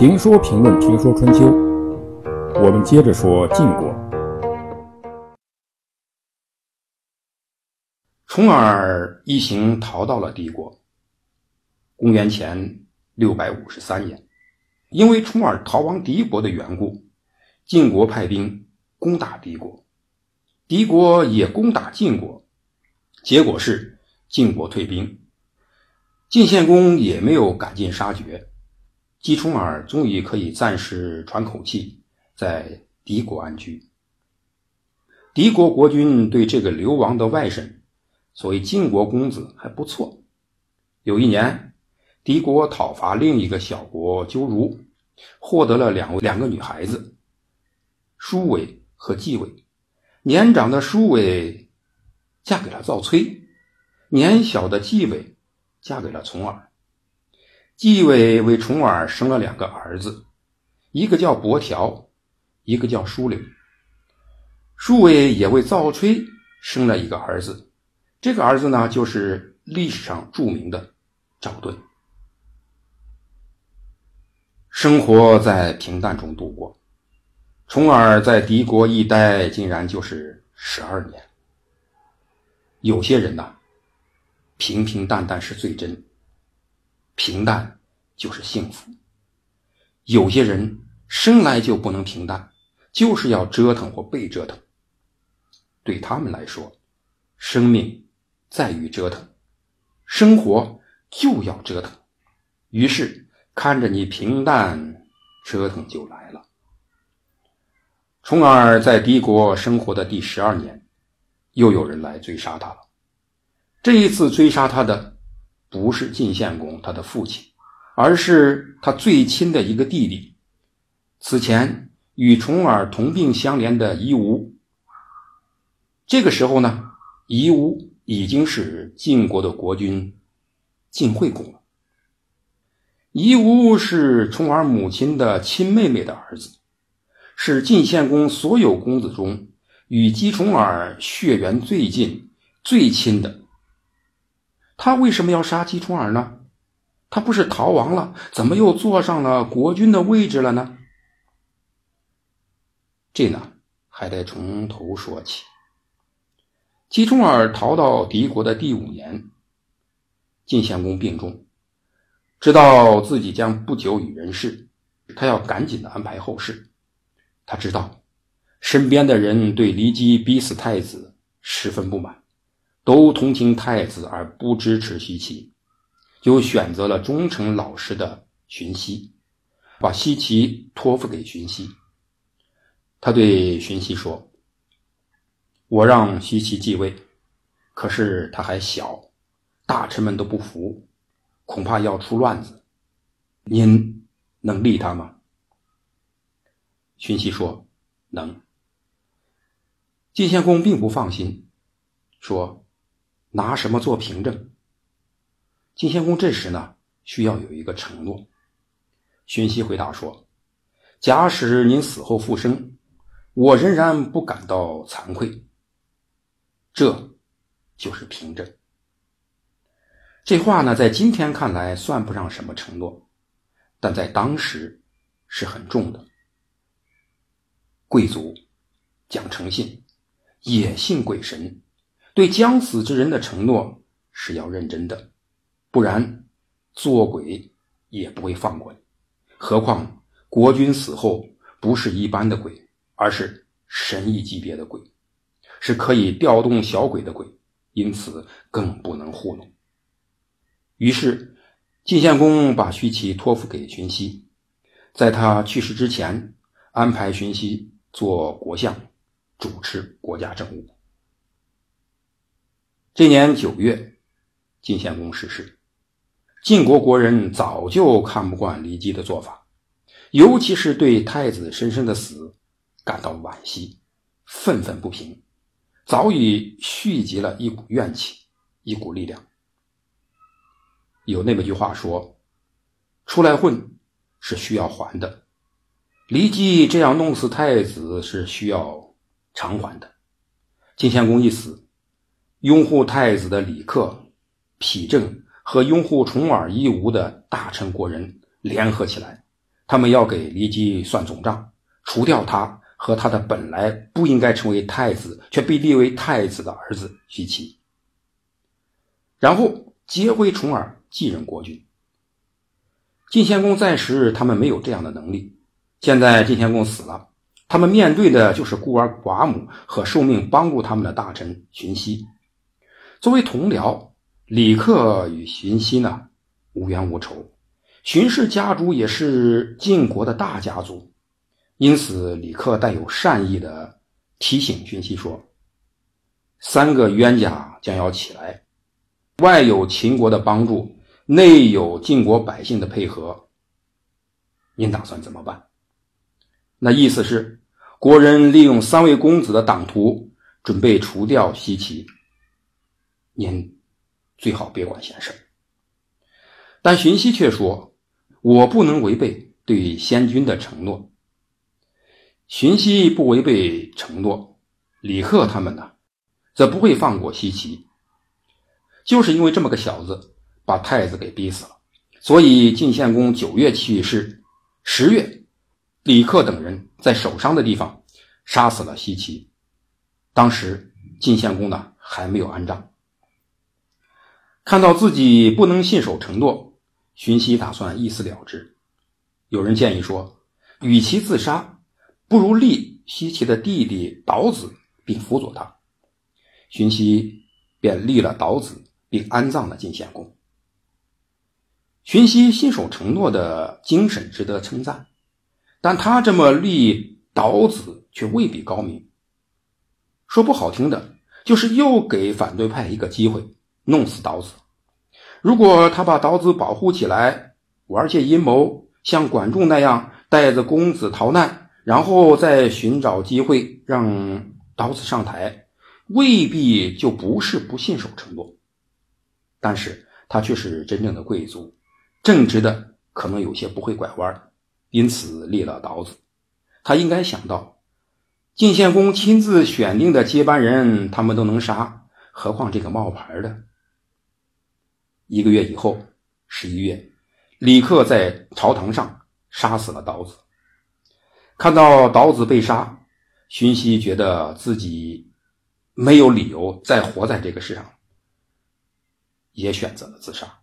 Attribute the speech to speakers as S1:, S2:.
S1: 评说评论评说春秋，我们接着说晋国。
S2: 重耳一行逃到了敌国。公元前六百五十三年，因为重耳逃亡敌国的缘故，晋国派兵攻打敌国，敌国也攻打晋国，结果是晋国退兵。晋献公也没有赶尽杀绝，姬重耳终于可以暂时喘口气，在敌国安居。敌国国君对这个流亡的外甥，所谓晋国公子还不错。有一年，敌国讨伐另一个小国鸠如，获得了两位两个女孩子，舒伟和季伟。年长的舒伟嫁给了赵崔，年小的季伟。嫁给了重耳，季伟为重耳生了两个儿子，一个叫伯条，一个叫叔柳。叔伟也为赵崔生了一个儿子，这个儿子呢，就是历史上著名的赵盾。生活在平淡中度过，重耳在敌国一待，竟然就是十二年。有些人呐。平平淡淡是最真，平淡就是幸福。有些人生来就不能平淡，就是要折腾或被折腾。对他们来说，生命在于折腾，生活就要折腾。于是看着你平淡，折腾就来了。重耳在敌国生活的第十二年，又有人来追杀他了。这一次追杀他的不是晋献公他的父亲，而是他最亲的一个弟弟，此前与重耳同病相怜的夷吾。这个时候呢，夷吾已经是晋国的国君晋惠公了。夷吾是重耳母亲的亲妹妹的儿子，是晋献公所有公子中与姬重耳血缘最近、最亲的。他为什么要杀姬重耳呢？他不是逃亡了，怎么又坐上了国君的位置了呢？这呢，还得从头说起。姬重耳逃到敌国的第五年，晋献公病重，知道自己将不久于人世，他要赶紧的安排后事。他知道身边的人对骊姬逼死太子十分不满。都同情太子而不支持西岐，就选择了忠诚老实的荀息，把西岐托付给荀息。他对荀息说：“我让西岐继位，可是他还小，大臣们都不服，恐怕要出乱子。您能立他吗？”荀息说：“能。”晋献公并不放心，说。拿什么做凭证？晋献公这时呢，需要有一个承诺。荀息回答说：“假使您死后复生，我仍然不感到惭愧。这就是凭证。”这话呢，在今天看来算不上什么承诺，但在当时是很重的。贵族讲诚信，也信鬼神。对将死之人的承诺是要认真的，不然做鬼也不会放过你。何况国君死后不是一般的鬼，而是神异级别的鬼，是可以调动小鬼的鬼，因此更不能糊弄。于是晋献公把徐齐托付给荀息，在他去世之前，安排荀息做国相，主持国家政务。这年九月，晋献公逝世。晋国国人早就看不惯骊姬的做法，尤其是对太子申申的死感到惋惜，愤愤不平，早已蓄积了一股怨气，一股力量。有那么句话说：“出来混是需要还的，骊姬这样弄死太子是需要偿还的。”晋献公一死。拥护太子的李克、丕正和拥护重耳夷吾的大臣国人联合起来，他们要给骊姬算总账，除掉他和他的本来不应该成为太子却被立为太子的儿子徐齐，然后接回重耳继任国君。晋献公在时，他们没有这样的能力。现在晋献公死了，他们面对的就是孤儿寡母和受命帮助他们的大臣荀息。作为同僚，李克与荀息呢无冤无仇，荀氏家族也是晋国的大家族，因此李克带有善意的提醒荀息说：“三个冤家将要起来，外有秦国的帮助。”内有晋国百姓的配合，您打算怎么办？那意思是，国人利用三位公子的党徒，准备除掉西岐。您最好别管闲事。但荀息却说：“我不能违背对先君的承诺。”荀息不违背承诺，李克他们呢，则不会放过西岐。就是因为这么个小子。把太子给逼死了，所以晋献公九月去世，十月，李克等人在守商的地方杀死了西岐。当时晋献公呢还没有安葬。看到自己不能信守承诺，荀息打算一死了之。有人建议说，与其自杀，不如立西岐的弟弟岛子，并辅佐他。荀息便立了岛子，并安葬了晋献公。荀息信守承诺的精神值得称赞，但他这么立岛子却未必高明。说不好听的，就是又给反对派一个机会弄死岛子。如果他把岛子保护起来，玩些阴谋，像管仲那样带着公子逃难，然后再寻找机会让岛子上台，未必就不是不信守承诺。但是他却是真正的贵族。正直的可能有些不会拐弯，因此立了岛子。他应该想到，晋献公亲自选定的接班人，他们都能杀，何况这个冒牌的？一个月以后，十一月，李克在朝堂上杀死了岛子。看到岛子被杀，荀息觉得自己没有理由再活在这个世上，也选择了自杀。